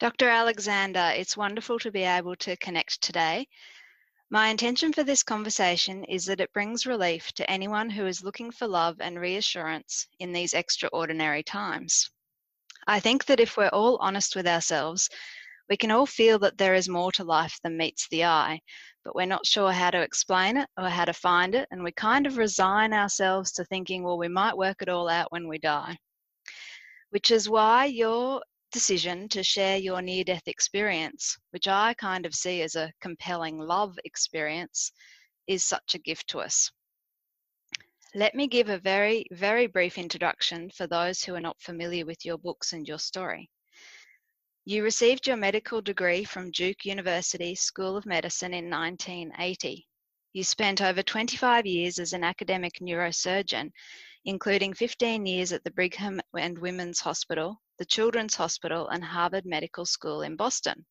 Dr. Alexander, it's wonderful to be able to connect today. My intention for this conversation is that it brings relief to anyone who is looking for love and reassurance in these extraordinary times. I think that if we're all honest with ourselves, we can all feel that there is more to life than meets the eye, but we're not sure how to explain it or how to find it, and we kind of resign ourselves to thinking, well, we might work it all out when we die. Which is why your decision to share your near death experience, which I kind of see as a compelling love experience, is such a gift to us. Let me give a very, very brief introduction for those who are not familiar with your books and your story. You received your medical degree from Duke University School of Medicine in 1980. You spent over 25 years as an academic neurosurgeon, including 15 years at the Brigham and Women's Hospital, the Children's Hospital, and Harvard Medical School in Boston.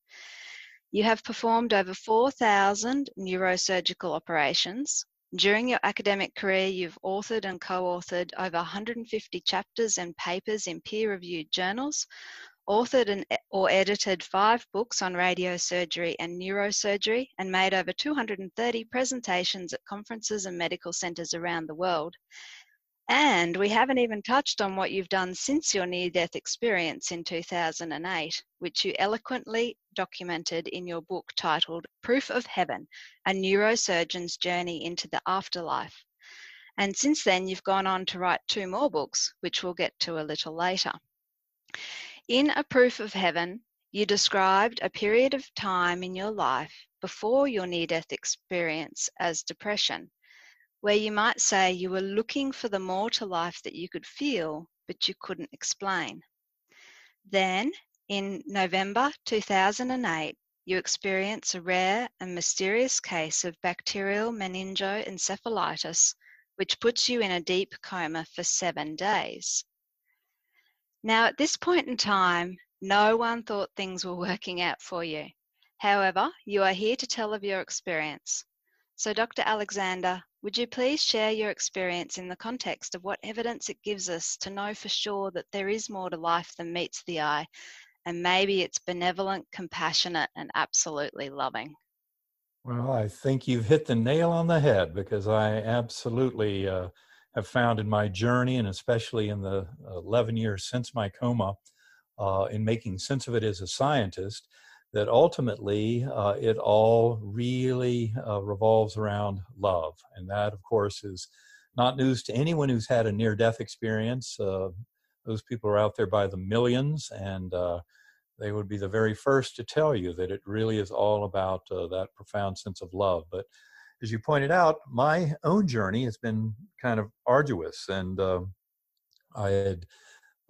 You have performed over 4,000 neurosurgical operations. During your academic career, you've authored and co authored over 150 chapters and papers in peer reviewed journals, authored and, or edited five books on radiosurgery and neurosurgery, and made over 230 presentations at conferences and medical centres around the world. And we haven't even touched on what you've done since your near death experience in 2008, which you eloquently documented in your book titled Proof of Heaven A Neurosurgeon's Journey into the Afterlife. And since then, you've gone on to write two more books, which we'll get to a little later. In A Proof of Heaven, you described a period of time in your life before your near death experience as depression, where you might say you were looking for the more to life that you could feel, but you couldn't explain. Then, in November 2008, you experience a rare and mysterious case of bacterial meningoencephalitis, which puts you in a deep coma for seven days. Now, at this point in time, no one thought things were working out for you. However, you are here to tell of your experience. So, Dr. Alexander, would you please share your experience in the context of what evidence it gives us to know for sure that there is more to life than meets the eye, and maybe it's benevolent, compassionate, and absolutely loving? Well, I think you've hit the nail on the head because I absolutely uh, have found in my journey, and especially in the 11 years since my coma, uh, in making sense of it as a scientist, that ultimately uh, it all really uh, revolves around love. And that, of course, is not news to anyone who's had a near death experience. Uh, those people are out there by the millions, and uh, they would be the very first to tell you that it really is all about uh, that profound sense of love. But as you pointed out, my own journey has been kind of arduous, and uh, I had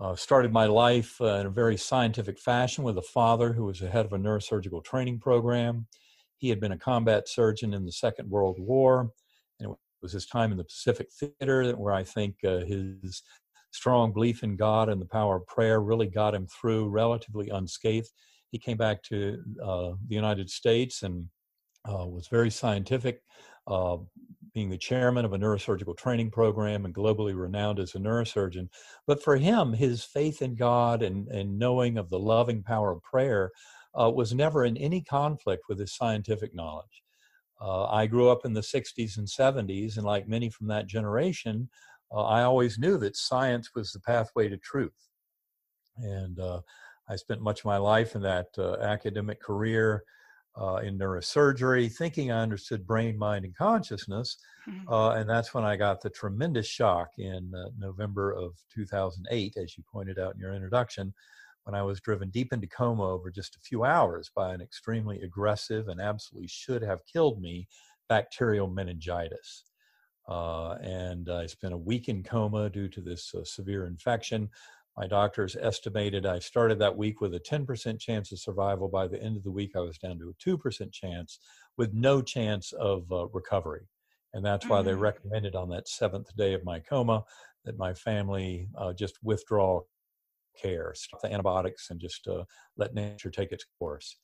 uh, started my life uh, in a very scientific fashion with a father who was the head of a neurosurgical training program. He had been a combat surgeon in the Second World War, and it was his time in the Pacific Theater where I think uh, his strong belief in God and the power of prayer really got him through relatively unscathed. He came back to uh, the United States and uh, was very scientific, uh, being the chairman of a neurosurgical training program and globally renowned as a neurosurgeon. But for him, his faith in God and, and knowing of the loving power of prayer uh, was never in any conflict with his scientific knowledge. Uh, I grew up in the 60s and 70s, and like many from that generation, uh, I always knew that science was the pathway to truth. And uh, I spent much of my life in that academic career uh, in neurosurgery, thinking I understood brain, mind, and consciousness. Mm-hmm. Uh, and that's when I got the tremendous shock in uh, November of 2008, as you pointed out in your introduction, when I was driven deep into coma over just a few hours by an extremely aggressive and absolutely should have killed me bacterial meningitis. Uh, and I spent a week in coma due to this uh, severe infection. My doctors estimated I started that week with a 10% chance of survival. By the end of the week, I was down to a 2% chance with no chance of uh, recovery. And that's why they mm. recommended on that seventh day of my coma that my family uh, just withdraw care, stop the antibiotics, and just uh, let nature take its course.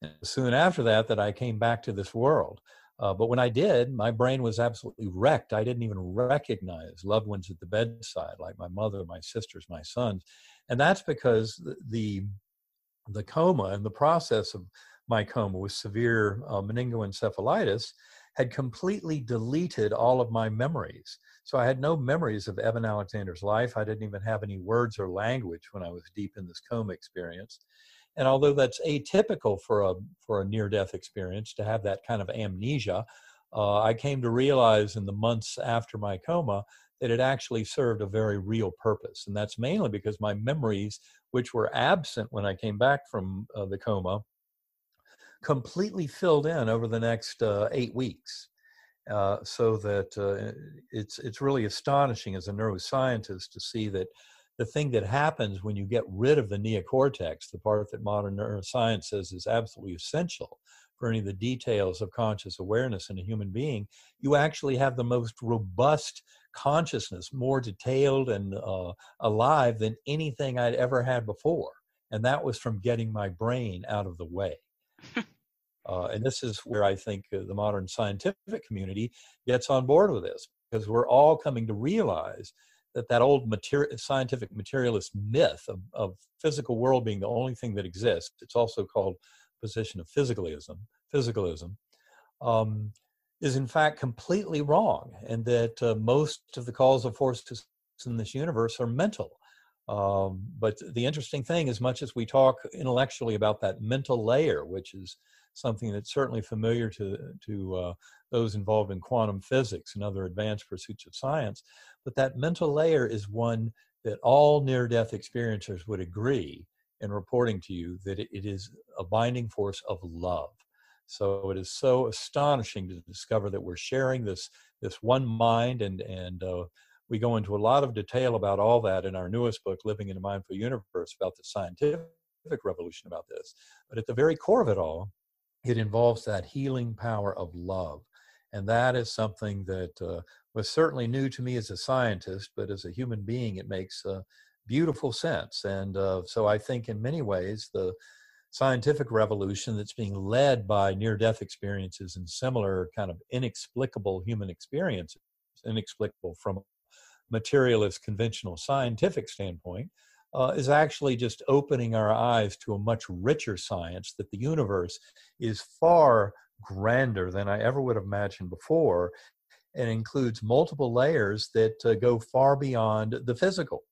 And soon after that, that I came back to this world. Uh, but when I did, my brain was absolutely wrecked. I didn't even recognize loved ones at the bedside, like my mother, my sisters, my sons. And that's because the, the coma and the process of my coma with severe uh, meningoencephalitis had completely deleted all of my memories. So I had no memories of Eben Alexander's life. I didn't even have any words or language when I was deep in this coma experience. And although that's atypical for a for a near death experience to have that kind of amnesia, uh, I came to realize in the months after my coma that it actually served a very real purpose. And that's mainly because my memories, which were absent when I came back from uh, the coma, completely filled in over the next uh, eight weeks. Uh, so that uh, it's it's really astonishing as a neuroscientist to see that the thing that happens when you get rid of the neocortex, the part that modern neuroscience says is absolutely essential for any of the details of conscious awareness in a human being, you actually have the most robust consciousness, more detailed and uh, alive than anything I'd ever had before. And that was from getting my brain out of the way. uh, and this is where I think the modern scientific community gets on board with this because we're all coming to realize that that old materi- scientific materialist myth of, of physical world being the only thing that exists it's also called position of physicalism, physicalism, um, is in fact completely wrong, and that uh, most of the causal forces in this universe are mental. Um, but the interesting thing, as much as we talk intellectually about that mental layer, which is something that's certainly familiar to to uh, those involved in quantum physics and other advanced pursuits of science, but that mental layer is one that all near-death experiencers would agree in reporting to you that it, is a binding force of love. So it is so astonishing to discover that we're sharing this this one mind, and and uh, we go into a lot of detail about all that in our newest book, Living in a Mindful Universe, about the scientific revolution about this. But at the very core of it all, it involves that healing power of love, and that is something that uh, was certainly new to me as a scientist, but as a human being, it makes uh, beautiful sense. And uh, so I think in many ways, the scientific revolution that's being led by near death experiences and similar kind of inexplicable human experiences, inexplicable from a materialist conventional scientific standpoint, uh, is actually just opening our eyes to a much richer science that the universe is far grander than I ever would have imagined before and includes multiple layers that uh, go far beyond the physical.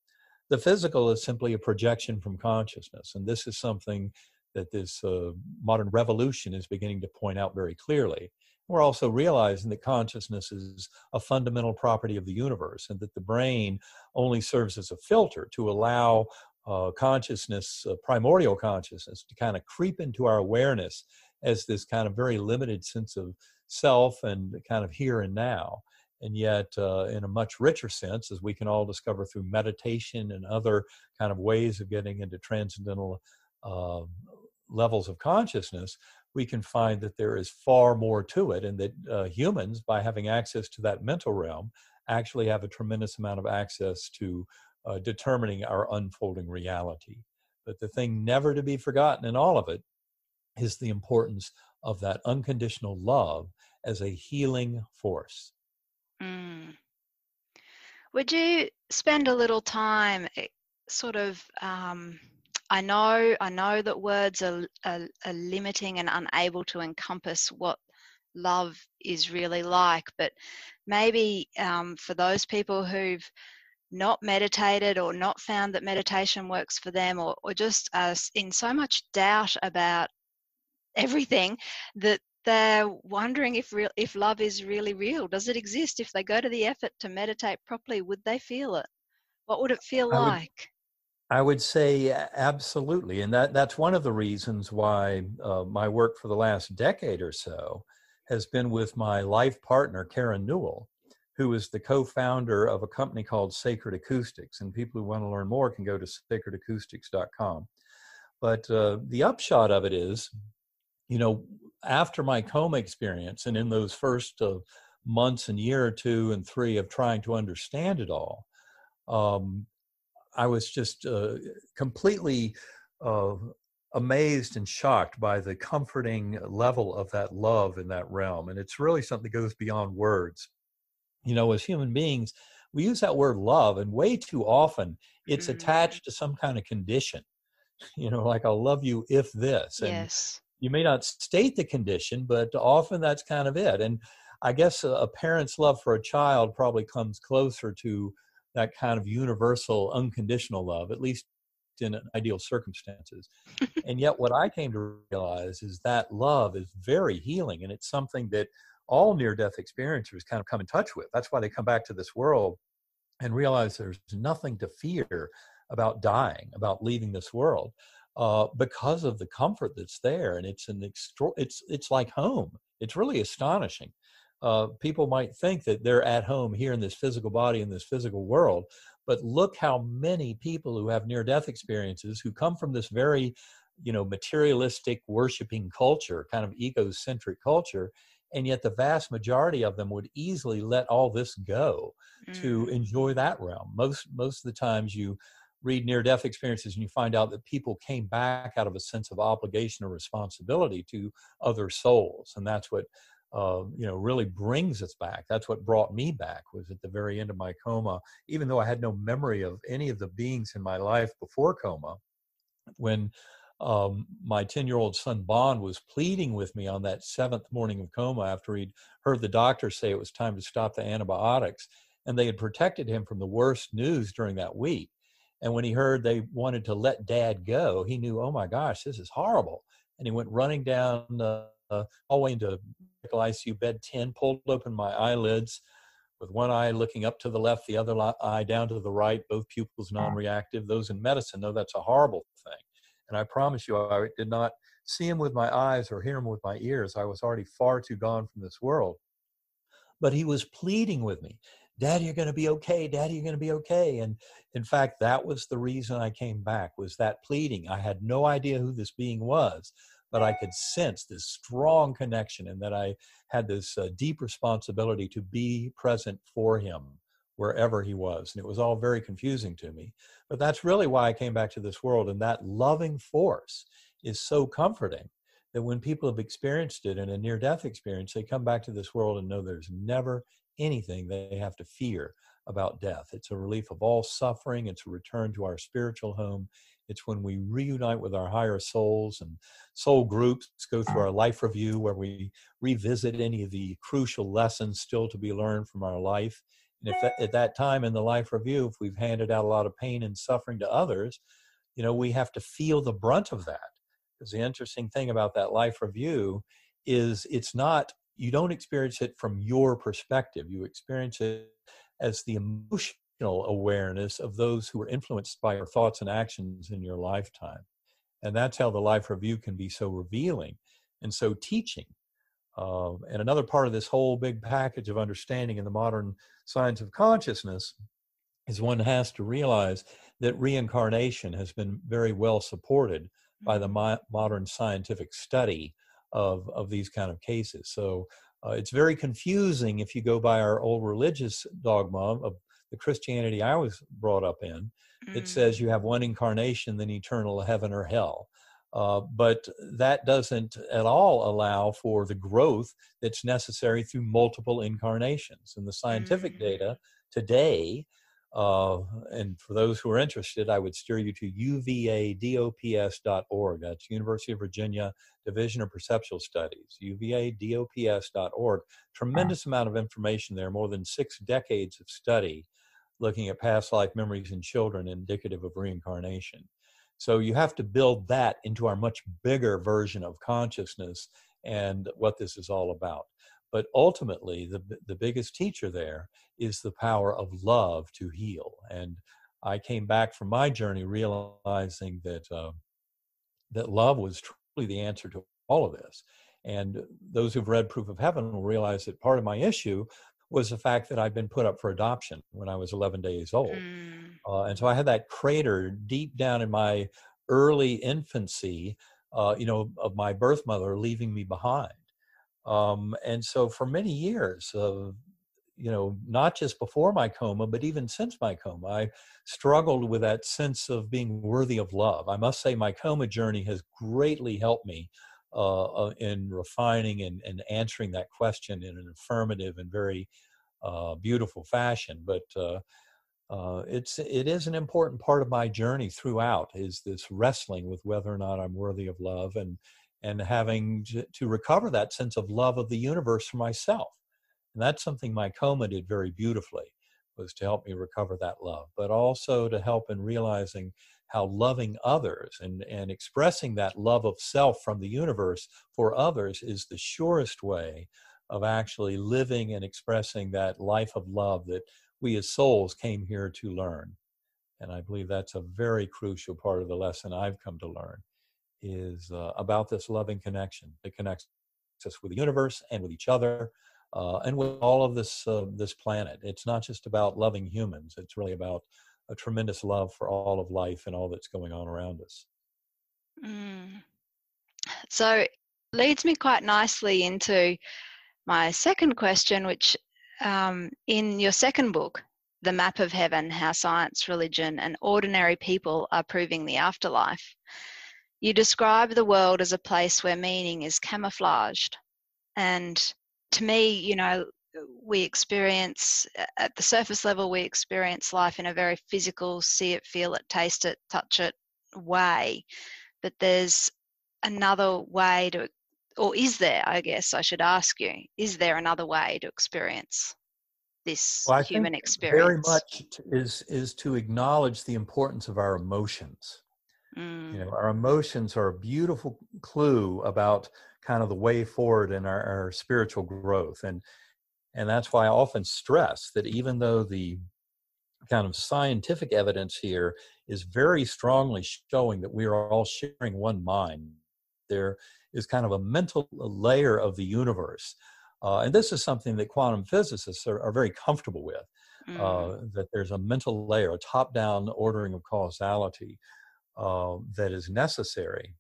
The physical is simply a projection from consciousness and this is something that this uh, modern revolution is beginning to point out very clearly we're also realizing that consciousness is a fundamental property of the universe and that the brain only serves as a filter to allow uh, consciousness, uh, primordial consciousness, to kind of creep into our awareness as this kind of very limited sense of self and kind of here and now. And yet uh, in a much richer sense as we can all discover through meditation and other kind of ways of getting into transcendental uh, levels of consciousness we can find that there is far more to it and that uh, humans by having access to that mental realm actually have a tremendous amount of access to uh, determining our unfolding reality but the thing never to be forgotten in all of it is the importance of that unconditional love as a healing force Mm. Would you spend a little time eh, sort of um, I know I know that words are, are, are, limiting and unable to encompass what love is really like, but maybe um, for those people who've not meditated or not found that meditation works for them or, or just uh, in so much doubt about everything that they're wondering if real if love is really real. Does it exist? If they go to the effort to meditate properly would they feel it? What would it feel I like I would say absolutely and that that's one of the reasons why uh, my work for the last decade or so has been with my life partner Karen Newell who is the co-founder of a company called Sacred Acoustics and people who want to learn more can go to sacredacoustics.com but uh, the upshot of it is you know after my coma experience and in those first uh, months and year or two and three of trying to understand it all, um, I was just uh, completely uh, amazed and shocked by the comforting level of that love in that realm. And it's really something that goes beyond words. You know, as human beings, we use that word love, and way too often it's mm-hmm. attached to some kind of condition you know, like I'll love you if this. And yes. You may not state the condition, but often that's kind of it. And I guess a, a parent's love for a child probably comes closer to that kind of universal, unconditional love, at least in ideal circumstances. and yet, what I came to realize is that love is very healing, and it's something that all near death experiencers kind of come in touch with. That's why they come back to this world and realize there's nothing to fear about dying, about leaving this world. Uh, because of the comfort that's there, and it's an extra, it's it's like home. It's really astonishing. Uh, people might think that they're at home here in this physical body in this physical world, but look how many people who have near death experiences who come from this very, you know, materialistic worshiping culture, kind of egocentric culture, and yet the vast majority of them would easily let all this go mm. to enjoy that realm. Most most of the times you read near death experiences and you find out that people came back out of a sense of obligation or responsibility to other souls and that's what uh, you know really brings us back. That's what brought me back was at the very end of my coma. Even though i had no memory of any of the beings in my life before coma when um, my 10 year old son Bond was pleading with me on that seventh morning of coma after he'd heard the doctor say it was time to stop the antibiotics and they had protected him from the worst news during that week. And when he heard they wanted to let dad go he knew oh my gosh this is horrible. And he went running down the uh, hallway into ICU bed 10, pulled open my eyelids with one eye looking up to the left, the other eye down to the right, both pupils non reactive. Those in medicine know that's a horrible thing. And I promise you, I did not see him with my eyes or hear him with my ears. I was already far too gone from this world. But he was pleading with me, Daddy, you're going to be okay. Daddy, you're going to be okay. And in fact, that was the reason I came back was that pleading. I had no idea who this being was, but I could sense this strong connection and that I had this uh, deep responsibility to be present for him wherever he was. And it was all very confusing to me. But that's really why I came back to this world. And that loving force is so comforting that when people have experienced it in a near death experience, they come back to this world and know there's never anything they have to fear about death. It's a relief of all suffering, it's a return to our spiritual home, it's when we reunite with our higher souls and soul groups go through our life review where we revisit any of the crucial lessons still to be learned from our life. And if at that time in the life review, if we've handed out a lot of pain and suffering to others, you know, we have to feel the brunt of that. Because the interesting thing about that life review is it's not, you don't experience it from your perspective. You experience it as the emotion awareness of those who are influenced by your thoughts and actions in your lifetime. And that's how the life review can be so revealing and so teaching. Uh, and another part of this whole big package of understanding in the modern science of consciousness is one has to realize that reincarnation has been very well supported by the mm-hmm. mo- modern scientific study of, of these kind of cases. So uh, it's very confusing if you go by our old religious dogma of the Christianity I was brought up in, mm. it says you have one incarnation, then eternal heaven or hell. Uh, but that doesn't at all allow for the growth that's necessary through multiple incarnations. And the scientific mm. data today, uh, and for those who are interested, I would steer you to uvadops.org. That's University of Virginia Division of Perceptual Studies, uvadops.org. Tremendous amount of information there, more than six decades of study looking at past life memories in children indicative of reincarnation. So you have to build that into our much bigger version of consciousness and what this is all about. But ultimately, the, the biggest teacher there is the power of love to heal. And I came back from my journey realizing that uh, that love was truly the answer to all of this. And those who've read Proof of Heaven will realize that part of my issue was the fact that I'd been put up for adoption when I was 11 days old. Mm. Uh, and so I had that crater deep down in my early infancy, uh, you know, of my birth mother leaving me behind. Um, and so for many years, uh, you know, not just before my coma, but even since my coma, I struggled with that sense of being worthy of love. I must say, my coma journey has greatly helped me uh, uh, in refining and, and answering that question in an affirmative and very uh, beautiful fashion. But uh, uh, it's it is an important part of my journey throughout is this wrestling with whether or not I'm worthy of love and and having to, to recover that sense of love of the universe for myself. And that's something my coma did very beautifully was to help me recover that love, but also to help in realizing how loving others and, and expressing that love of self from the universe for others is the surest way of actually living and expressing that life of love that we as souls came here to learn. And I believe that's a very crucial part of the lesson I've come to learn is uh, about this loving connection that connects us with the universe and with each other uh, and with all of this uh, this planet. It's not just about loving humans; it's really about a tremendous love for all of life and all that's going on around us. Mm. So, leads me quite nicely into my second question, which um, in your second book, The Map of Heaven How Science, Religion, and Ordinary People Are Proving the Afterlife, you describe the world as a place where meaning is camouflaged. And to me, you know, we experience at the surface level, we experience life in a very physical, see it, feel it, taste it, touch it way. But there's another way to, or is there, I guess I should ask you, is there another way to experience this well, human experience? Very much is, is to acknowledge the importance of our emotions. Mm. You know, our emotions are a beautiful clue about kind of the way forward in our, our spiritual growth. And and that's why I often stress that even though the kind of scientific evidence here is very strongly showing that we are all sharing one mind, there is kind of a mental layer of the universe. Uh, and this is something that quantum physicists are, are very comfortable with mm. uh, that there's a mental layer, a top down ordering of causality uh, that is necessary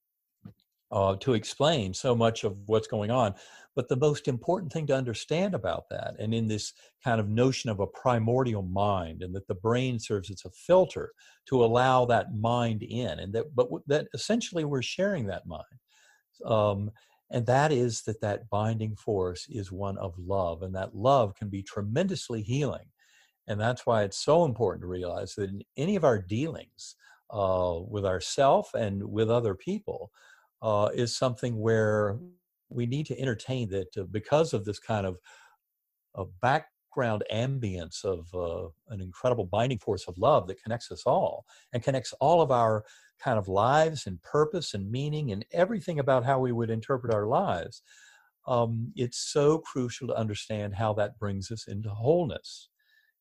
uh, to explain so much of what's going on. But the most important thing to understand about that, and in this kind of notion of a primordial mind, and that the brain serves as a filter to allow that mind in, and that, but that essentially we're sharing that mind. Um, and that is that that binding force is one of love, and that love can be tremendously healing. And that's why it's so important to realize that in any of our dealings uh, with ourself and with other people, uh, is something where we need to entertain that uh, because of this kind of, background ambience of uh, an incredible binding force of love that connects us all and connects all of our kind of lives and purpose and meaning and everything about how we would interpret our lives. Um, it's so crucial to understand how that brings us into wholeness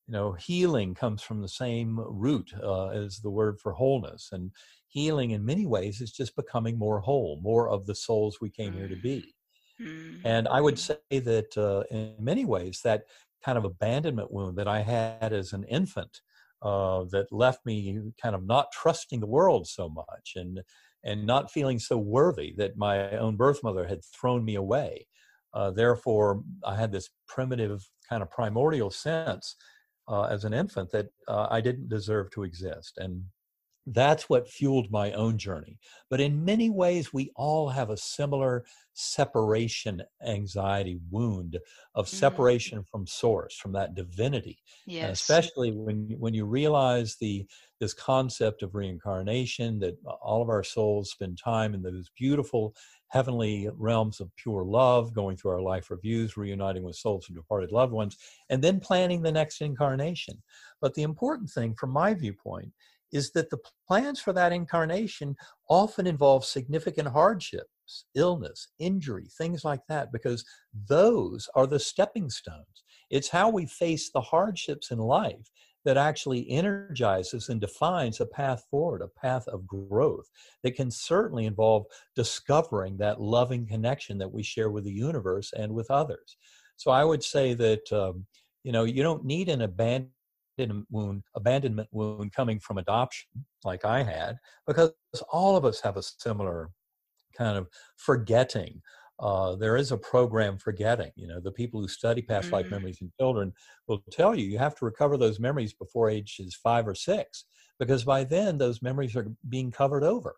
you know healing comes from the same root uh, as the word for wholeness and healing in many ways is just becoming more whole more of the souls we came here to be mm-hmm. and i would say that uh, in many ways that kind of abandonment wound that i had as an infant uh, that left me kind of not trusting the world so much and and not feeling so worthy that my own birth mother had thrown me away uh, therefore i had this primitive kind of primordial sense uh, as an infant that uh, I didn't deserve to exist. And that's what fueled my own journey. But in many ways, we all have a similar separation anxiety wound of mm-hmm. separation from source, from that divinity. Yes. And especially when when you realize the this concept of reincarnation, that all of our souls spend time in those beautiful heavenly realms of pure love, going through our life reviews, reuniting with souls of departed loved ones, and then planning the next incarnation. But the important thing, from my viewpoint, is that the plans for that incarnation often involve significant hardships, illness, injury, things like that, because those are the stepping stones. It's how we face the hardships in life that actually energizes and defines a path forward, a path of growth that can certainly involve discovering that loving connection that we share with the universe and with others. So I would say that um, you know you don't need an abandonment wound, abandonment wound coming from adoption like I had, because all of us have a similar kind of forgetting uh, there is a program for getting. You know, the people who study past mm-hmm. life memories in children will tell you you have to recover those memories before age is five or six, because by then those memories are being covered over.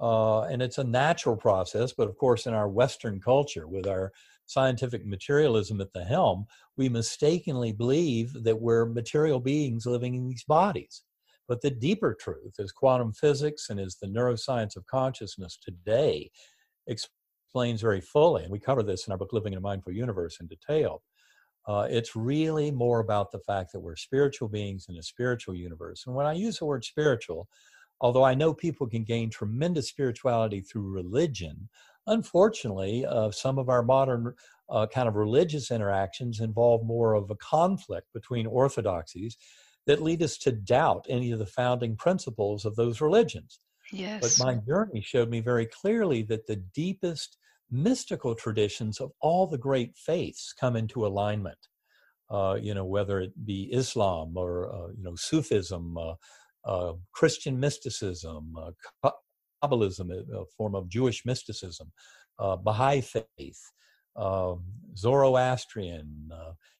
Uh, and it's a natural process, but of course, in our Western culture, with our scientific materialism at the helm, we mistakenly believe that we're material beings living in these bodies. But the deeper truth, as quantum physics and as the neuroscience of consciousness today explains very fully, and we cover this in our book Living in a Mindful Universe in detail, uh, it's really more about the fact that we're spiritual beings in a spiritual universe. And when I use the word spiritual, although I know people can gain tremendous spirituality through religion, unfortunately, uh, some of our modern uh, kind of religious interactions involve more of a conflict between orthodoxies that lead us to doubt any of the founding principles of those religions. Yes. But my journey showed me very clearly that the deepest mystical traditions of all the great faiths come into alignment. Uh, you know, whether it be Islam or uh, you know Sufism, uh, uh Christian mysticism, uh, Kabbalism, a form of Jewish mysticism, uh, Baha'i faith, um, Zoroastrian,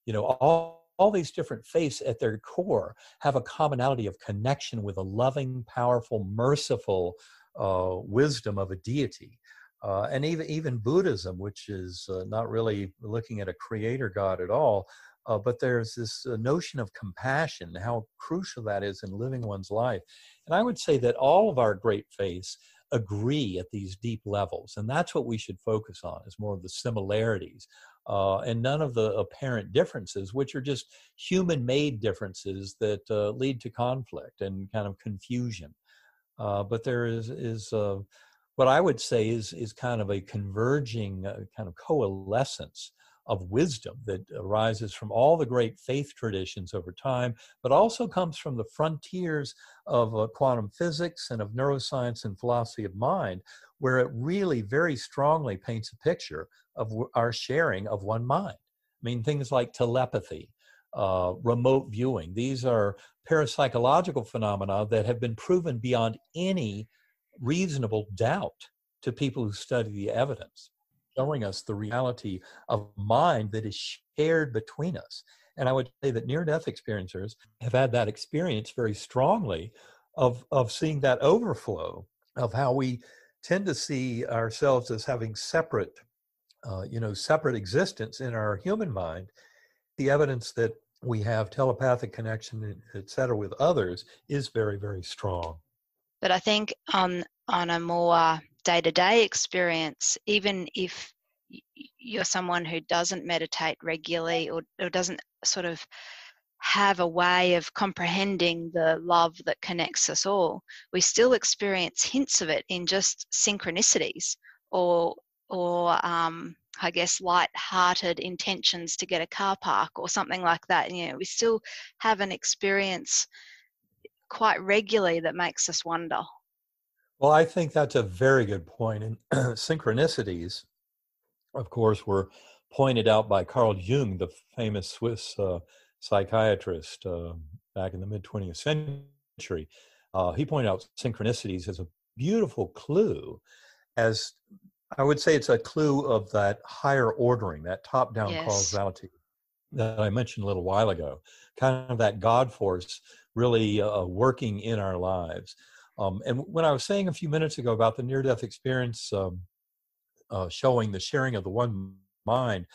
you know, all all these different faiths at their core have a commonality of connection with a loving, powerful, merciful uh, wisdom of a deity. Uh, and even even Buddhism, which is uh, not really looking at a creator God at all, uh, but there's this uh, notion of compassion, how crucial that is in living one's life. And I would say that all of our great faiths agree at these deep levels, and that's what we should focus on is more of the similarities. Uh, and none of the apparent differences, which are just human-made differences that uh, lead to conflict and kind of confusion. but there is is what I would say is is kind of a converging uh, kind of coalescence of wisdom that arises from all the great faith traditions over time, but also comes from the frontiers of uh, quantum physics and of neuroscience and philosophy of mind, where it really very strongly paints a picture of our sharing of one mind. I mean, things like telepathy, uh, remote viewing, these are parapsychological phenomena that have been proven beyond any reasonable doubt to people who study the evidence, showing us the reality of mind that is shared between us. And I would say that near death experiencers have had that experience very strongly of, of seeing that overflow of how we tend to see ourselves as having separate, uh, you know, separate existence in our human mind. The evidence that we have telepathic connection, et cetera, with others is very, very strong. But I think on on a more day to day experience, even if you're someone who doesn't meditate regularly or, or doesn't sort of have a way of comprehending the love that connects us all, we still experience hints of it in just synchronicities or or um, I guess light-hearted intentions to get a car park or something like that. You know, we still have an experience quite regularly that makes us wonder. Well, I think that's a very good point. And synchronicities, of course, were pointed out by Carl Jung, the famous Swiss uh, psychiatrist uh, back in the mid 20th century. Uh, he pointed out synchronicities as a beautiful clue, as I would say it's a clue of that higher ordering, that top down yes. causality that I mentioned a little while ago, kind of that God force really uh, working in our lives. Um, and when I was saying a few minutes ago about the near death experience um, uh, showing the sharing of the one mind,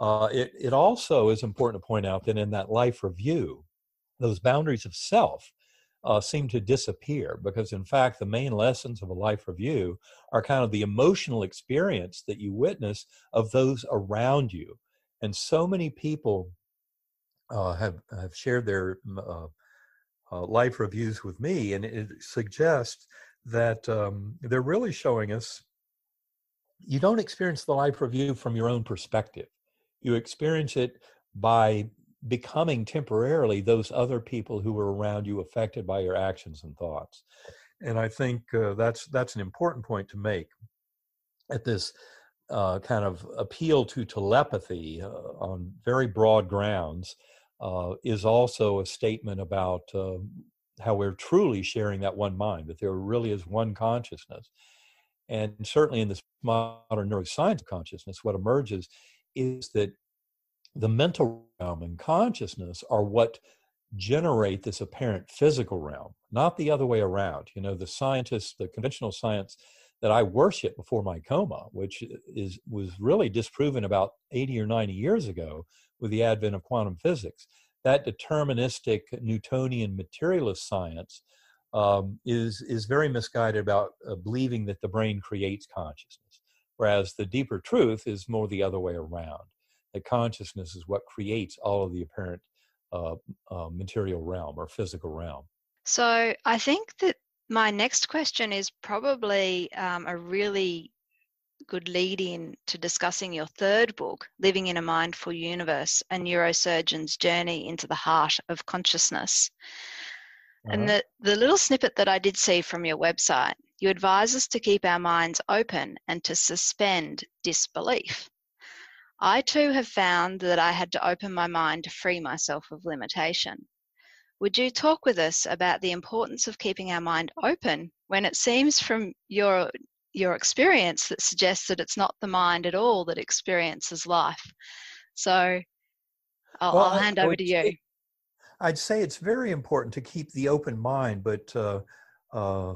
uh, it, it also is important to point out that in that life review, those boundaries of self uh, seem to disappear because, in fact, the main lessons of a life review are kind of the emotional experience that you witness of those around you. And so many people uh, have, have shared their uh, uh, life reviews with me, and it suggests that um, they're really showing us you don't experience the life review from your own perspective. You experience it by becoming temporarily those other people who were around you affected by your actions and thoughts. And I think uh, that's that's an important point to make at this uh, kind of appeal to telepathy uh, on very broad grounds uh, is also a statement about uh, how we're truly sharing that one mind, that there really is one consciousness. And certainly in this modern neuroscience consciousness, what emerges is that the mental realm and consciousness are what generate this apparent physical realm, not the other way around. You know, the scientists, the conventional science that I worship before my coma, which is was really disproven about 80 or 90 years ago with the advent of quantum physics. That deterministic Newtonian materialist science um, is is very misguided about uh, believing that the brain creates consciousness, whereas the deeper truth is more the other way around. That consciousness is what creates all of the apparent uh, uh, material realm or physical realm. So I think that my next question is probably um, a really good lead in to discussing your third book, Living in a Mindful Universe A Neurosurgeon's Journey into the Heart of Consciousness. Uh-huh. And the, the little snippet that I did see from your website, you advise us to keep our minds open and to suspend disbelief. I too have found that I had to open my mind to free myself of limitation. Would you talk with us about the importance of keeping our mind open when it seems from your your experience that suggests that it's not the mind at all that experiences life? So I'll, well, I'll hand over to you. I'd say it's very important to keep the open mind, but uh, uh,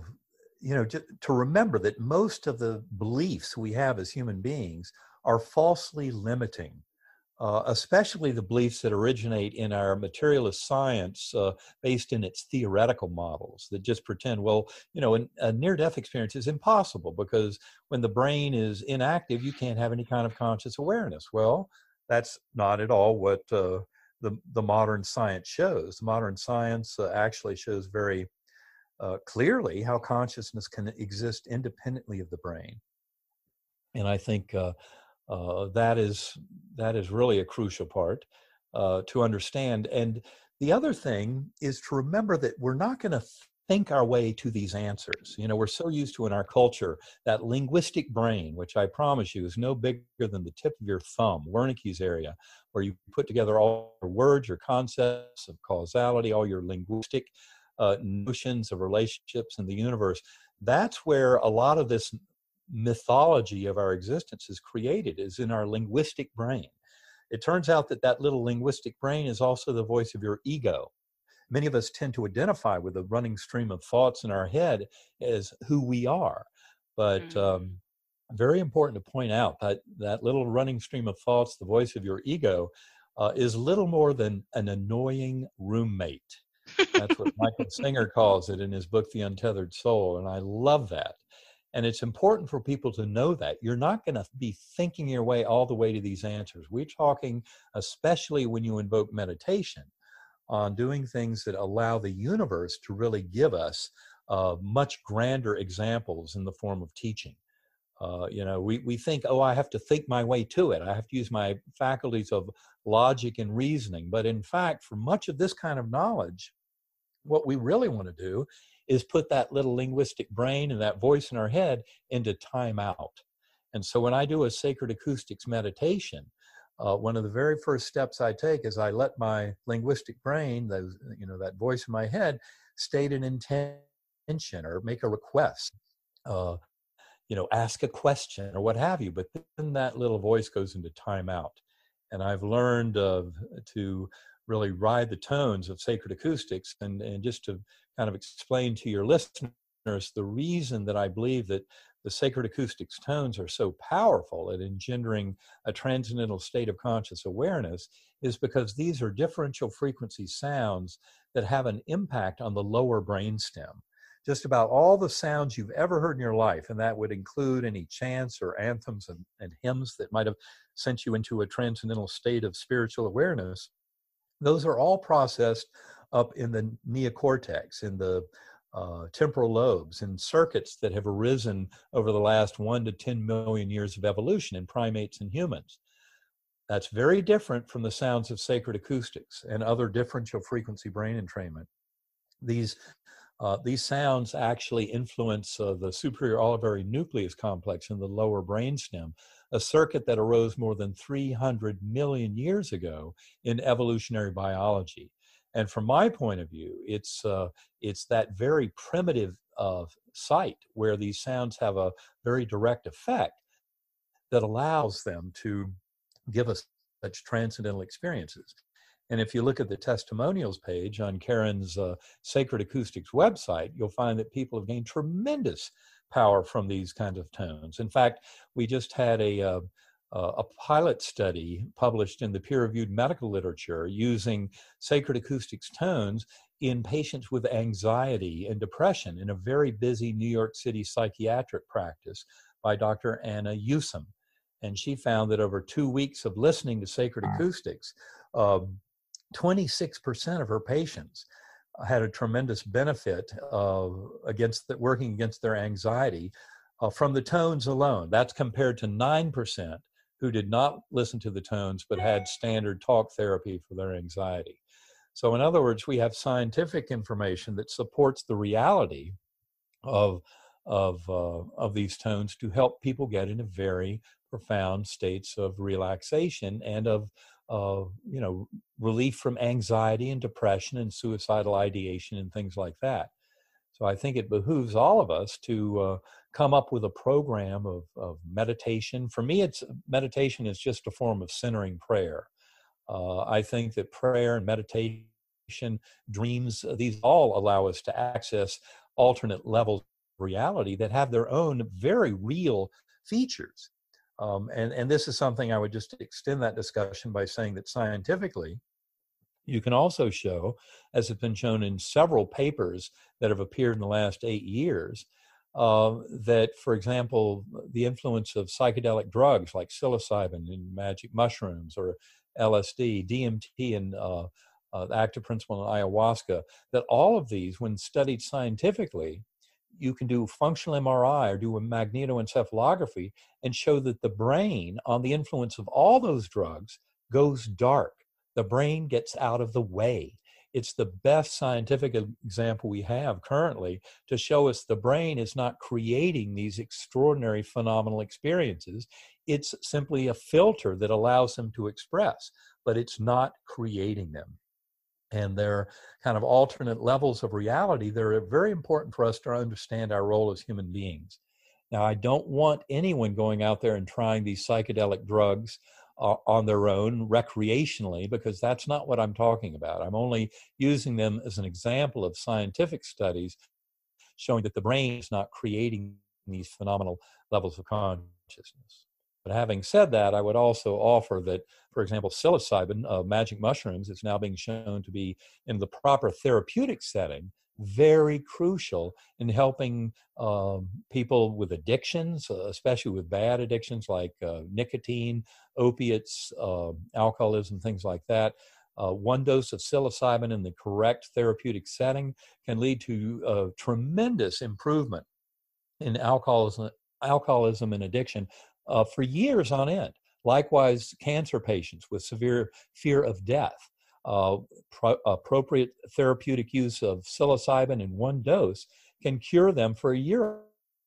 you know, to, to remember that most of the beliefs we have as human beings are falsely limiting. Uh, especially the beliefs that originate in our materialist science uh, based in its theoretical models that just pretend, well, you know, an, a near death experience is impossible because when the brain is inactive, you can't have any kind of conscious awareness. Well, that's not at all what uh, the, the modern science shows. Modern science uh, actually shows very uh, clearly how consciousness can exist independently of the brain. And I think uh, uh, that is that is really a crucial part uh, to understand. And the other thing is to remember that we're not going to think our way to these answers. You know, we're so used to in our culture that linguistic brain, which I promise you is no bigger than the tip of your thumb, Wernicke's area, where you put together all your words, your concepts of causality, all your linguistic uh, notions of relationships in the universe. That's where a lot of this mythology of our existence is created, is in our linguistic brain. It turns out that that little linguistic brain is also the voice of your ego many of us tend to identify with the running stream of thoughts in our head as who we are. But mm-hmm. um, very important to point out that that little running stream of thoughts, the voice of your ego, uh, is little more than an annoying roommate. That's what Michael Singer calls it in his book, The Untethered Soul. And I love that. And it's important for people to know that you're not going to be thinking your way all the way to these answers. We're talking, especially when you invoke meditation, on doing things that allow the universe to really give us uh, much grander examples in the form of teaching. Uh, you know, we, we think, oh, I have to think my way to it. I have to use my faculties of logic and reasoning. But in fact, for much of this kind of knowledge, what we really want to do is put that little linguistic brain and that voice in our head into timeout. And so when I do a sacred acoustics meditation, uh, one of the very first steps I take is I let my linguistic brain, those, you know, that voice in my head, state an intention or make a request, uh, you know, ask a question or what have you. But then that little voice goes into timeout. And I've learned to really ride the tones of sacred acoustics and, and just to kind of explain to your listeners the reason that I believe that the sacred acoustics tones are so powerful at engendering a transcendental state of conscious awareness is because these are differential frequency sounds that have an impact on the lower brainstem. Just about all the sounds you've ever heard in your life, and that would include any chants or anthems and, and hymns that might have sent you into a transcendental state of spiritual awareness, those are all processed up in the neocortex, in the uh, temporal lobes and circuits that have arisen over the last one to 10 million years of evolution in primates and humans. That's very different from the sounds of sacred acoustics and other differential frequency brain entrainment. These, uh, these sounds actually influence uh, the superior olivary nucleus complex in the lower brainstem, a circuit that arose more than 300 million years ago in evolutionary biology. And from my point of view, it's uh, it's that very primitive uh, site where these sounds have a very direct effect that allows them to give us such transcendental experiences. And if you look at the testimonials page on Karen's uh, Sacred Acoustics website, you'll find that people have gained tremendous power from these kinds of tones. In fact, we just had a, uh, a pilot study published in the peer reviewed medical literature using sacred acoustics tones in patients with anxiety and depression in a very busy New York City psychiatric practice by Dr. Anna Yusim. And she found that over two weeks of listening to sacred acoustics, uh, 26% of her patients had a tremendous benefit uh, against the, working against their anxiety uh, from the tones alone. That's compared to 9% who did not listen to the tones but had standard talk therapy for their anxiety. So, in other words, we have scientific information that supports the reality of of uh, of these tones to help people get into very profound states of relaxation and of you know relief from anxiety and depression and suicidal ideation and things like that. I think it behooves all of us to uh, come up with a program of, of meditation. For me, it's meditation is just a form of centering prayer. Uh, I think that prayer and meditation, dreams, these all allow us to access alternate levels of reality that have their own very real features. Um, and, and this is something I would just extend that discussion by saying that scientifically, you can also show, as has been shown in several papers that have appeared in the last eight years, uh, that, for example, the influence of psychedelic drugs like psilocybin and magic mushrooms or LSD, DMT, and uh, uh, the active principle in ayahuasca, that all of these, when studied scientifically, you can do functional MRI or do a magnetoencephalography and show that the brain, on the influence of all those drugs, goes dark. The brain gets out of the way. It's the best scientific example we have currently to show us the brain is not creating these extraordinary phenomenal experiences. It's simply a filter that allows them to express, but it's not creating them and their kind of alternate levels of reality, they're very important for us to understand our role as human beings. Now, I don't want anyone going out there and trying these psychedelic drugs uh, on their own recreationally because that's not what I'm talking about. I'm only using them as an example of scientific studies showing that the brain is not creating these phenomenal levels of consciousness. But having said that, I would also offer that, for example, psilocybin, uh, magic mushrooms, is now being shown to be in the proper therapeutic setting very crucial in helping um, people with addictions, uh, especially with bad addictions like uh, nicotine, opiates, uh, alcoholism, things like that. Uh, one dose of psilocybin in the correct therapeutic setting can lead to a tremendous improvement in alcoholism, alcoholism and addiction uh, for years on end. Likewise, cancer patients with severe fear of death. Uh, pro- appropriate therapeutic use of psilocybin in one dose can cure them for a year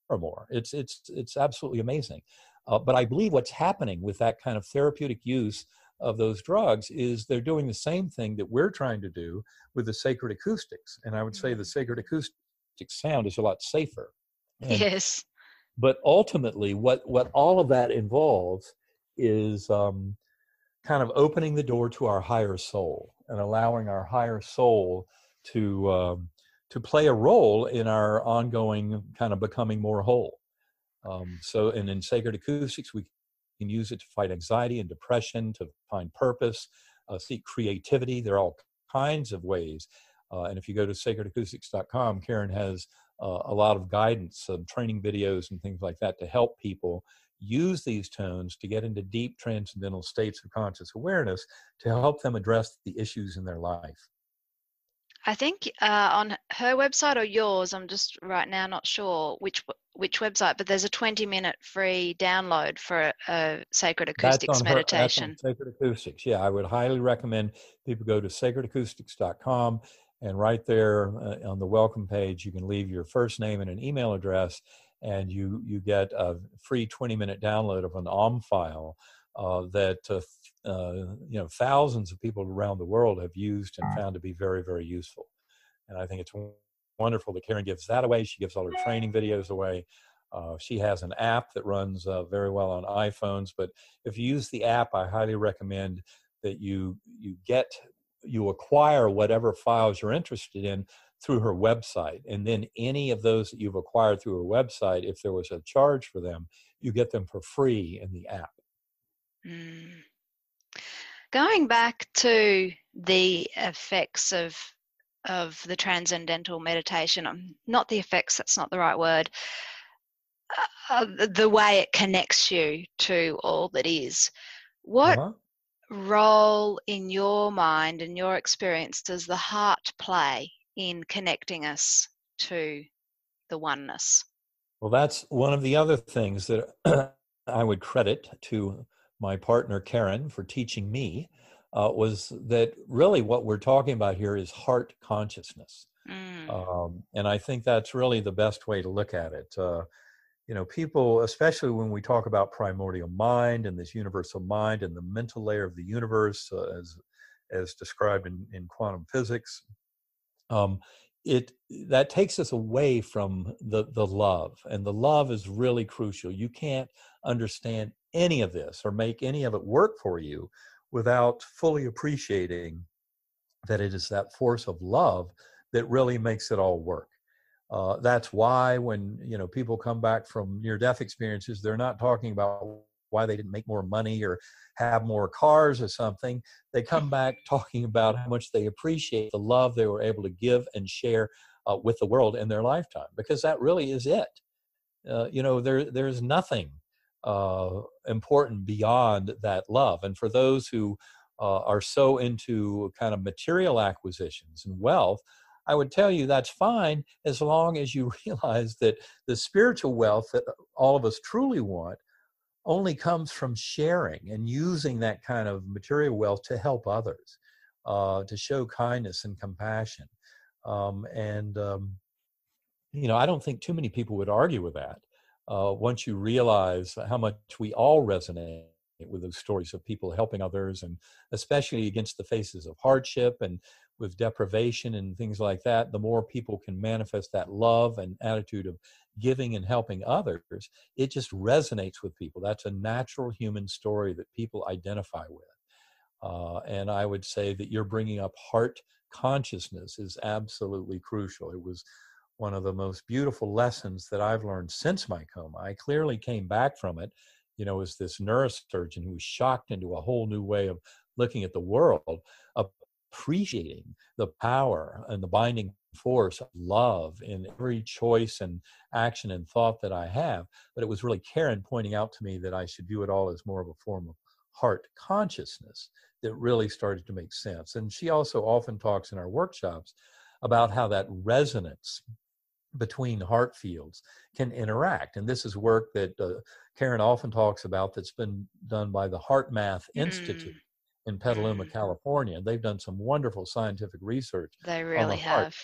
or more. It's it's it's absolutely amazing. Uh, but I believe what's happening with that kind of therapeutic use of those drugs is they're doing the same thing that we're trying to do with the sacred acoustics. And I would say the mm-hmm. sacred acoustic sound is a lot safer. And, yes but ultimately what what all of that involves is um, kind of opening the door to our higher soul and allowing our higher soul to um, to play a role in our ongoing kind of becoming more whole. Um, so and in sacred acoustics we can use it to fight anxiety and depression to find purpose uh, seek creativity. There are all kinds of ways uh, and if you go to sacredacoustics.com karen has uh, a lot of guidance, of training videos, and things like that to help people use these tones to get into deep transcendental states of conscious awareness to help them address the issues in their life. I think uh, on her website or yours, I'm just right now not sure which which website, but there's a 20 minute free download for a, a sacred acoustics her, meditation. sacred acoustics, yeah, I would highly recommend people go to sacredacoustics.com and right there uh, on the welcome page, you can leave your first name and an email address, and you you get a free 20 minute download of an OM file uh, that uh, uh, you know thousands of people around the world have used and found to be very very useful. And I think it's wonderful that Karen gives that away. She gives all her training videos away. Uh, she has an app that runs uh, very well on iPhones, but if you use the app, I highly recommend that you you get you acquire whatever files you're interested in through her website. And then any of those that you've acquired through her website, if there was a charge for them, you get them for free in the app. Mm. Going back to the effects of of the transcendental meditation, um, not the effects, that's not the right word, uh, the way it connects you to all that is. What uh-huh. role in your mind and your experience does the heart play in connecting us to the oneness? Well, that's one of the other things that I would credit to my partner Karen for teaching me uh, was that really what we're talking about here is heart consciousness. Mm. Um, and I think that's really the best way to look at it. Uh, you know, people, especially when we talk about primordial mind and this universal mind and the mental layer of the universe, uh, as as described in, in quantum physics, um, it that takes us away from the the love, and the love is really crucial. You can't understand any of this or make any of it work for you without fully appreciating that it is that force of love that really makes it all work. Uh, that's why when you know people come back from near-death experiences, they're not talking about why they didn't make more money or have more cars or something. They come back talking about how much they appreciate the love they were able to give and share uh, with the world in their lifetime, because that really is it. Uh, you know, there there's nothing uh, important beyond that love. And for those who uh, are so into kind of material acquisitions and wealth, I would tell you that's fine as long as you realize that the spiritual wealth that all of us truly want only comes from sharing and using that kind of material wealth to help others, uh, to show kindness and compassion. Um, and, um, you know, I don't think too many people would argue with that uh, once you realize how much we all resonate with those stories of people helping others and especially against the faces of hardship and with deprivation and things like that the more people can manifest that love and attitude of giving and helping others it just resonates with people. That's a natural human story that people identify with. Uh, and i would say that you're bringing up heart consciousness is absolutely crucial. It was one of the most beautiful lessons that I've learned since my coma. I clearly came back from it, you know, as this neurosurgeon who was shocked into a whole new way of looking at the world, appreciating the power and the binding force of love in every choice and action and thought that I have. But it was really Karen pointing out to me that I should view it all as more of a form of heart consciousness that really started to make sense. And she also often talks in our workshops about how that resonance between heart fields can interact. And this is work that uh, Karen often talks about that's been done by the HeartMath mm. Institute in Petaluma, mm. California. They've done some wonderful scientific research. They really the have.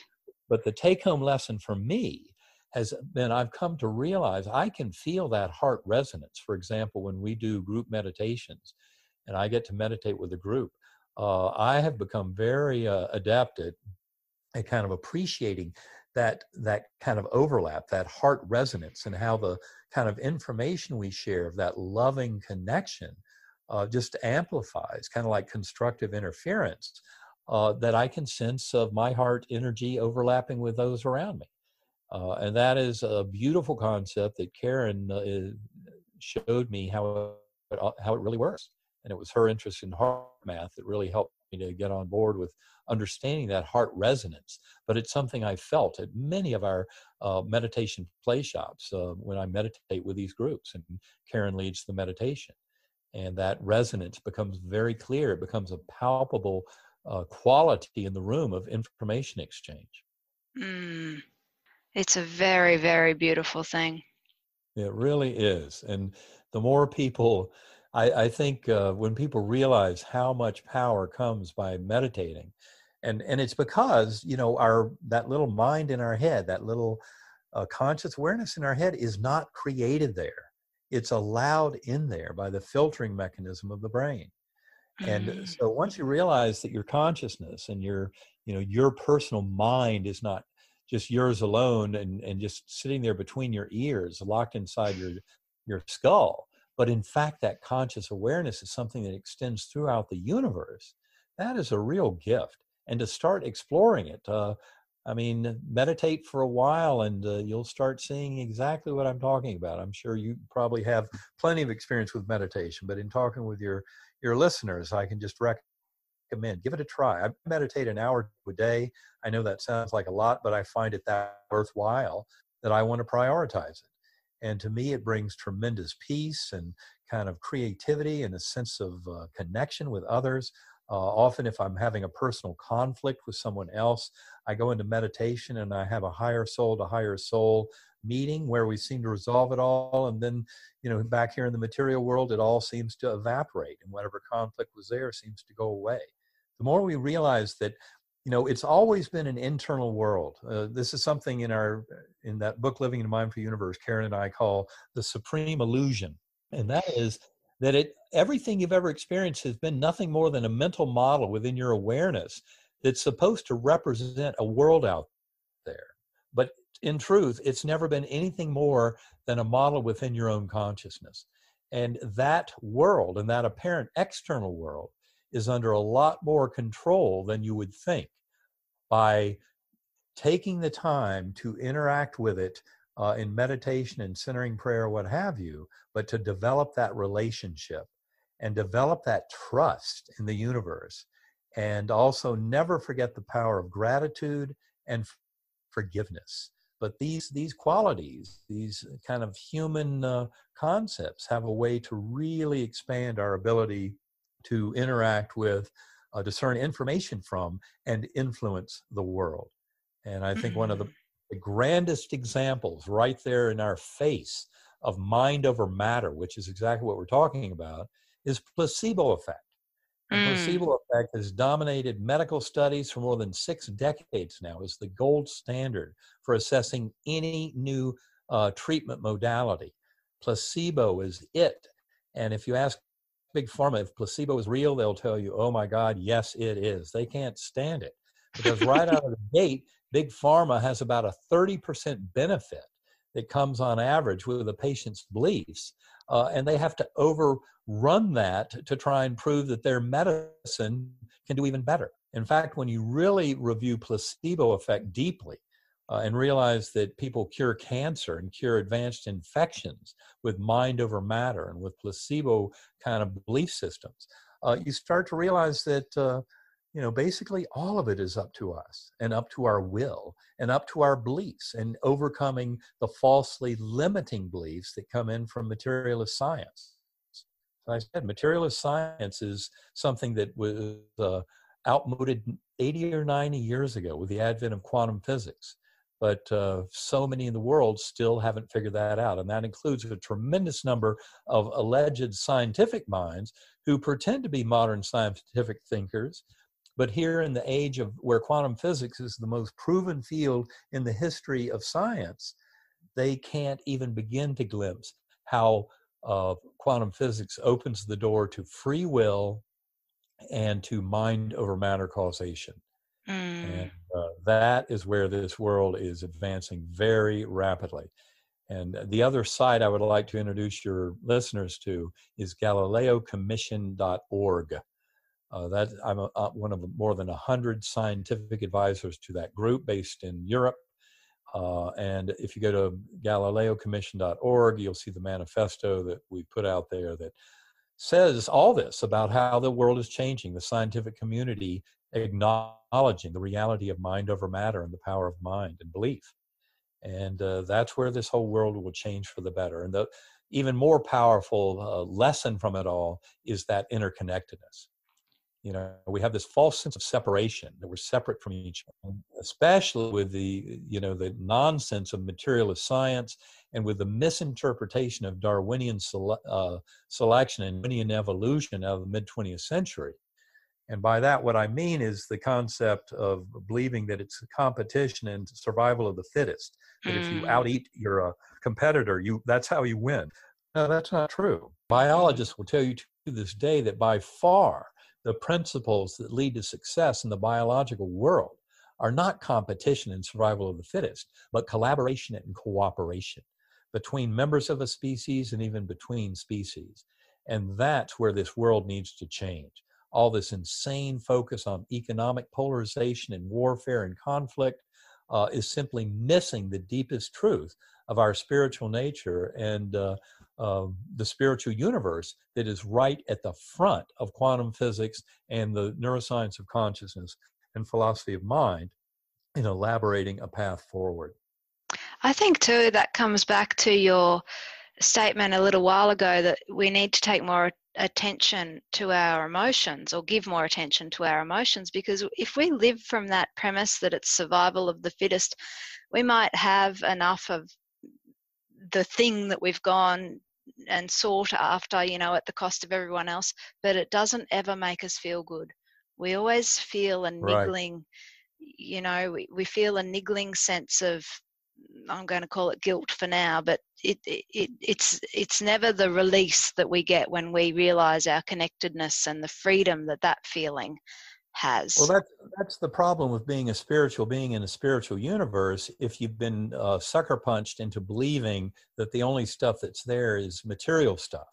But the take home lesson for me has been I've come to realize I can feel that heart resonance. For example, when we do group meditations and I get to meditate with a group, uh, I have become very uh, adept at, at kind of appreciating that that kind of overlap that heart resonance and how the kind of information we share of that loving connection uh, just amplifies kind of like constructive interference uh, that i can sense of my heart energy overlapping with those around me uh, and that is a beautiful concept that karen uh, showed me how it, how it really works and it was her interest in heart math that really helped me to get on board with understanding that heart resonance. But it's something I felt at many of our uh, meditation play shops uh, when I meditate with these groups, and Karen leads the meditation. And that resonance becomes very clear. It becomes a palpable uh, quality in the room of information exchange. Mm. It's a very, very beautiful thing. It really is. And the more people I, I think uh, when people realize how much power comes by meditating, and and it's because you know our that little mind in our head, that little uh, conscious awareness in our head, is not created there. It's allowed in there by the filtering mechanism of the brain. And mm. so once you realize that your consciousness and your you know your personal mind is not just yours alone and, and just sitting there between your ears, locked inside your your skull, but in fact, that conscious awareness is something that extends throughout the universe. That is a real gift. And to start exploring it, uh, I mean, meditate for a while and uh, you'll start seeing exactly what I'm talking about. I'm sure you probably have plenty of experience with meditation, but in talking with your your listeners, I can just recommend give it a try. I meditate an hour a day. I know that sounds like a lot, but I find it that worthwhile that I want to prioritize it. And to me, it brings tremendous peace and kind of creativity and a sense of uh, connection with others. Uh, often, if I'm having a personal conflict with someone else, I go into meditation and I have a higher soul to higher soul meeting where we seem to resolve it all. And then, you know, back here in the material world, it all seems to evaporate and whatever conflict was there seems to go away. The more we realize that, you know, it's always been an internal world. Uh, this is something in our, in that book, Living in a Mindful Universe, Karen and I call the supreme illusion. And that is that it everything you've ever experienced has been nothing more than a mental model within your awareness that's supposed to represent a world out there. But in truth it's never been anything more than a model within your own consciousness. And that world and that apparent external world is under a lot more control than you would think by taking the time to interact with it uh, in meditation and centering prayer, what have you, but to develop that relationship and develop that trust in the universe. And also never forget the power of gratitude and forgiveness. But these, these qualities, these kind of human uh, concepts, have a way to really expand our ability to interact with, uh, discern information from, and influence the world. And I think one of the mm the grandest examples right there in our face of mind over matter, which is exactly what we're talking about, is placebo effect. Mm. placebo effect has dominated medical studies for more than six decades now is the gold standard for assessing any new uh, treatment modality. Placebo is it. And if you ask Big Pharma if placebo is real, they'll tell you, oh my God, yes, it is. They can't stand it. Because right out of the gate, Big Pharma has about a 30% benefit that comes on average with the patient's beliefs. Uh, and they have to overrun that to try and prove that their medicine can do even better. In fact, when you really review placebo effect deeply uh, and realize that people cure cancer and cure advanced infections with mind over matter and with placebo kind of belief systems, uh, you start to realize that uh, you know basically all of it is up to us and up to our will and up to our beliefs and overcoming the falsely limiting beliefs that come in from materialist science. So i said materialist science is something that was uh, outmoded 80 or 90 years ago with the advent of quantum physics but uh, so many in the world still haven't figured that out and that includes a tremendous number of alleged scientific minds who pretend to be modern scientific thinkers but here in the age of where quantum physics is the most proven field in the history of science, they can't even begin to glimpse how uh, quantum physics opens the door to free will and to mind over matter causation. Mm. And uh, that is where this world is advancing very rapidly. And the other site I would like to introduce your listeners to is GalileoCommission.org. Uh, that I'm a, uh, one of more than 100 scientific advisors to that group based in Europe. Uh, and if you go to GalileoCommission.org, you'll see the manifesto that we put out there that says all this about how the world is changing, the scientific community acknowledging the reality of mind over matter and the power of mind and belief. And uh, that's where this whole world will change for the better. And the even more powerful uh, lesson from it all is that interconnectedness you know we have this false sense of separation that we're separate from each other especially with the you know the nonsense of materialist science and with the misinterpretation of darwinian sele- uh, selection and darwinian evolution of the mid 20th century and by that what i mean is the concept of believing that it's a competition and survival of the fittest that mm. if you mm. out eat your uh, competitor you that's how you win no that's not true biologists will tell you to this day that by far the principles that lead to success in the biological world are not competition and survival of the fittest, but collaboration and cooperation between members of a species and even between species. And that's where this world needs to change. All this insane focus on economic polarization and warfare and conflict, uh, is simply missing the deepest truth of our spiritual nature and uh, uh, the spiritual universe that is right at the front of quantum physics and the neuroscience of consciousness and philosophy of mind in elaborating a path forward. I think too that comes back to your statement a little while ago that we need to take more attention to our emotions or give more attention to our emotions because if we live from that premise that it's survival of the fittest, we might have enough of the thing that we've gone and sought after, you know, at the cost of everyone else, but it doesn't ever make us feel good. We always feel a niggling, right. you know, we, we feel a niggling sense of I'm going to call it guilt for now, but it, it it's it's never the release that we get when we realize our connectedness and the freedom that that feeling has. Well, that's that's the problem with being a spiritual being in a spiritual universe. If you've been uh, sucker punched into believing that the only stuff that's there is material stuff,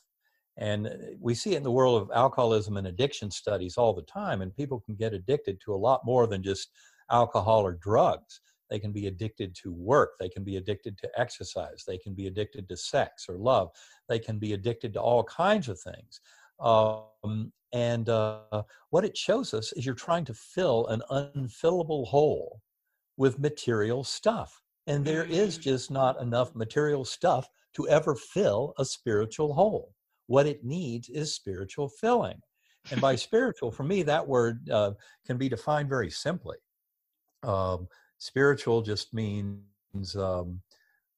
and uh, we see it in the world of alcoholism and addiction studies all the time, and people can get addicted to a lot more than just alcohol or drugs. They can be addicted to work. They can be addicted to exercise. They can be addicted to sex or love. They can be addicted to all kinds of things. Um, and uh, what it shows us is you're trying to fill an unfillable hole with material stuff. And there is mm. just not enough material stuff to ever fill a spiritual hole. What it needs is spiritual filling. And by spiritual, for me, that word uh, can be defined very simply. Um, spiritual just means, um,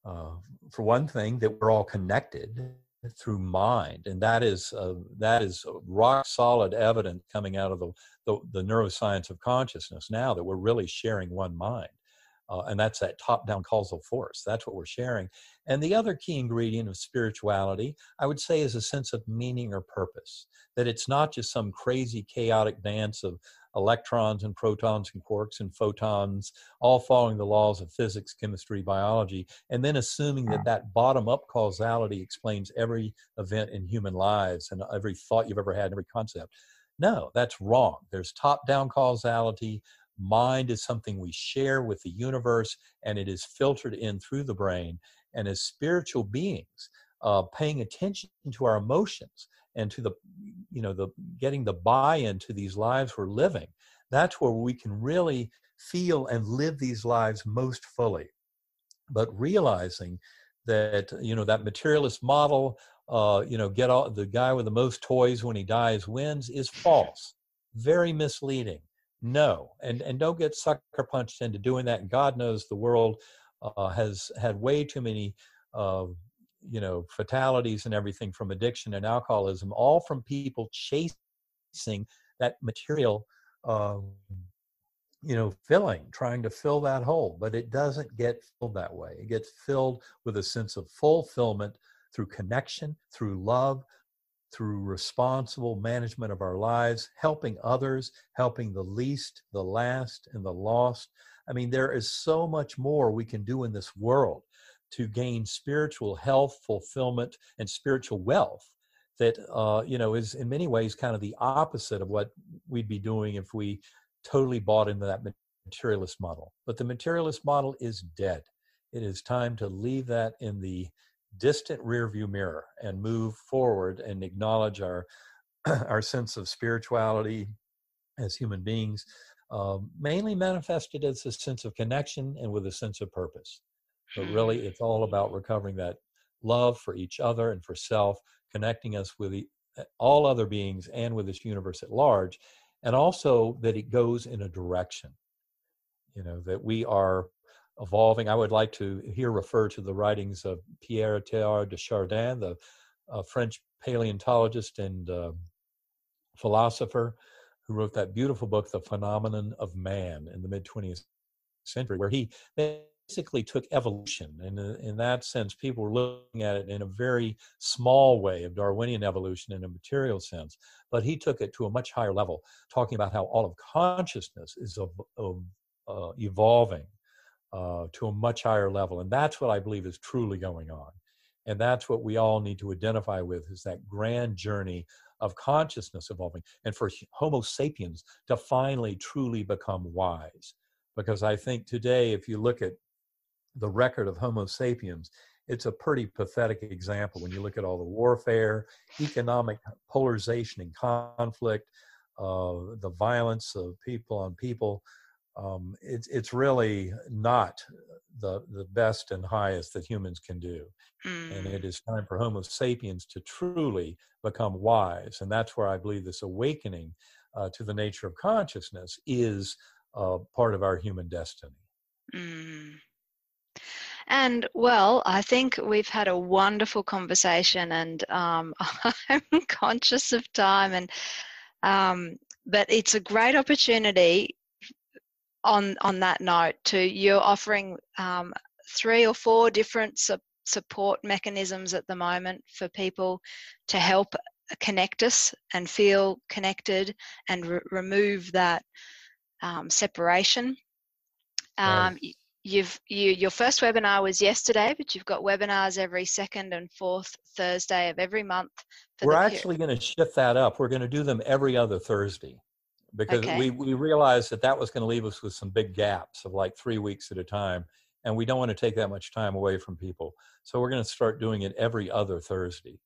uh, for one thing, that we're all connected through mind, and that is uh, that is rock solid evidence coming out of the, the, the neuroscience of consciousness now that we're really sharing one mind. Uh, and that's that top down causal force. That's what we're sharing. And the other key ingredient of spirituality, I would say, is a sense of meaning or purpose. That it's not just some crazy, chaotic dance of electrons and protons and quarks and photons, all following the laws of physics, chemistry, biology, and then assuming that that bottom up causality explains every event in human lives and every thought you've ever had, and every concept. No, that's wrong. There's top down causality. Mind is something we share with the universe, and it is filtered in through the brain. And as spiritual beings, uh, paying attention to our emotions and to the you know the getting the buy-in to these lives we're living that's where we can really feel and live these lives most fully. But realizing that you know that materialist model uh, you know get all the guy with the most toys when he dies wins is false very misleading no and and don't get sucker punched into doing that god knows the world uh, has had way too many uh, you know fatalities and everything from addiction and alcoholism all from people chasing that material um, you know filling trying to fill that hole but it doesn't get filled that way. It gets filled with a sense of fulfillment through connection through love through responsible management of our lives helping others helping the least the last and the lost. I mean there is so much more we can do in this world to gain spiritual health, fulfillment, and spiritual wealth that uh, you know is in many ways kind of the opposite of what we'd be doing if we totally bought into that materialist model. But the materialist model is dead. It is time to leave that in the distant rearview mirror and move forward and acknowledge our our sense of spirituality as human beings, uh, mainly manifested as a sense of connection and with a sense of purpose but really it's all about recovering that love for each other and for self connecting us with the, eh, all other beings and with this universe at large and also that it goes in a direction you know that we are evolving. I would like to here refer to the writings of pierre teilhard de chardin the uh, french paleontologist and uh, philosopher who wrote that beautiful book the phenomenon of man in the mid 20th century where he basically took evolution. And in that sense, people were looking at it in a very small way of Darwinian evolution in a material sense. But he took it to a much higher level, talking about how all of consciousness is of, of, uh, evolving uh, to a much higher level. And that's what I believe is truly going on. And that's what we all need to identify with is that grand journey of consciousness evolving and for Homo sapiens to finally truly become wise because I think today, if you look at the record of Homo sapiens, it's a pretty pathetic example when you look at all the warfare, economic polarization and conflict, uh, the violence of people on people. Um, it's it's really not the the best and highest that humans can do, mm. and it mm. time for Homo sapiens to truly become wise, and that's where I believe this awakening uh, to the nature of consciousness is uh, part of our human destiny. Mm. And well, I think we've had a wonderful conversation, and um, I'm conscious of time, and um, but it's a great opportunity. On on that note, to you're offering um, three or four different su- support mechanisms at the moment for people to help connect us and feel connected and re- remove that um, separation. Um. You've you, your first webinar was yesterday, but you've got webinars every second and fourth Thursday of every month. We're actually going to shift that up. We're going to do them every other Thursday because okay. we we realized that that was going to leave us with some big gaps of like three weeks at a time, and we don't want to take that much time away from people. So we're going to start doing it every other Thursday.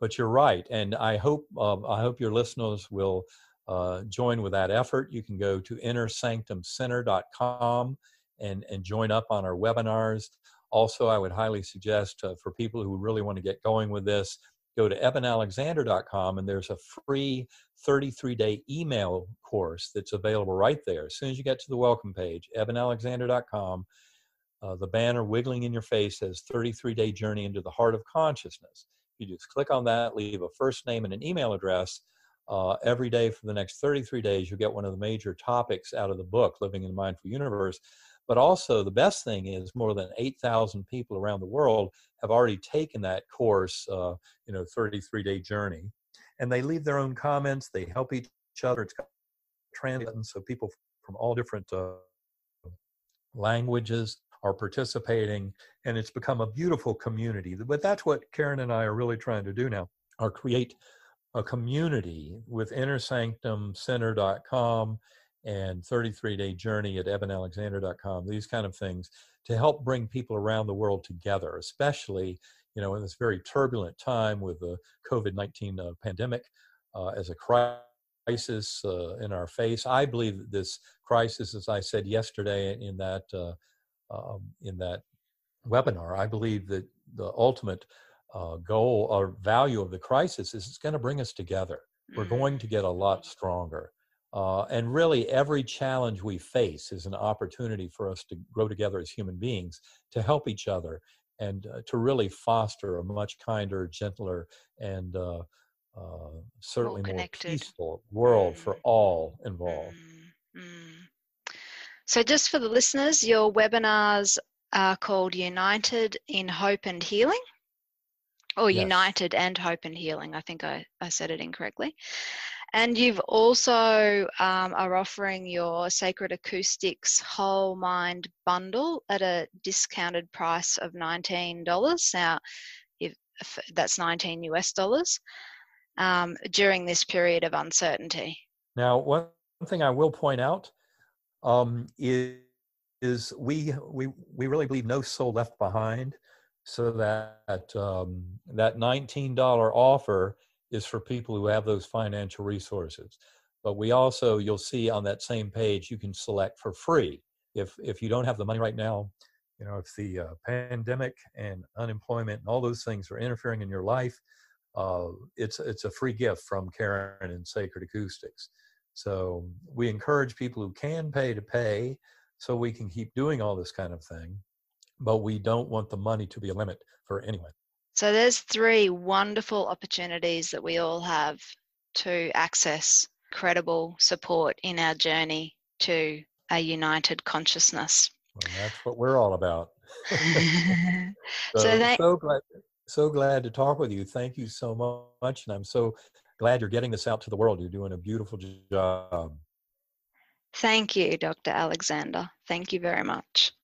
But you're right, and I hope uh, I hope your listeners will uh, join with that effort. You can go to innersanctumcenter.com and, and join up on our webinars. Also, I would highly suggest uh, for people who really want to get going with this, go to ebenalexander.com and there's a free 33 day email course that's available right there. As soon as you get to the welcome page, ebenalexander.com, uh, the banner wiggling in your face says 33 day journey into the heart of consciousness. You just click on that, leave a first name and an email address. Uh, every day for the next 33 days, you'll get one of the major topics out of the book, Living in the Mindful Universe. But also, the best thing is more than 8,000 people around the world have already taken that course, uh, you know, 33 day journey. And they leave their own comments, they help each other. It's translated, so people from all different uh, languages are participating, and it's become a beautiful community. But that's what Karen and I are really trying to do now, are create a community with innersanctumcenter.com and 33 day journey at ebenalexander.com these kind of things to help bring people around the world together especially you know in this very turbulent time with the covid-19 uh, pandemic uh, as a crisis uh, in our face. I believe that this crisis as i said yesterday in that uh, um, in that webinar i believe that the ultimate uh, goal or value of the crisis is it's going to bring us together. We're mm-hmm. going to get a lot stronger uh, and really, every challenge we face is an opportunity for us to grow together as human beings, to help each other, and uh, to really foster a much kinder, gentler, and uh, uh certainly more peaceful world mm. for all involved. Mm. Mm. So, just for the listeners, your webinars are called United in Hope and Healing or yes. United and Hope and Healing. I think I, I said it incorrectly. And you've also um, are offering your Sacred Acoustics Whole Mind bundle at a discounted price of $19. Now, if, that's 19 US dollars um, during this period of uncertainty. Now, one thing I will point out um, is, is we, we, we really believe no soul left behind so that um, that $19 offer is for people who have those financial resources. But we also, you'll see on that same page, you can select for free. If, if you don't have the money right now, you know, if the uh, pandemic and unemployment and all those things are interfering in your life, uh, it's, it's a free gift from Karen and Sacred Acoustics. So we encourage people who can pay to pay so we can keep doing all this kind of thing. But we don't want the money to be a limit for anyone. So there's three wonderful opportunities that we all have to access credible support in our journey to a united consciousness. Well, that's what we're all about. so, so, that, so, glad, so glad to talk with you. Thank you so much, and I'm so glad you're getting this out to the world. You're doing a beautiful job. Thank you, Dr. Alexander. Thank you very much.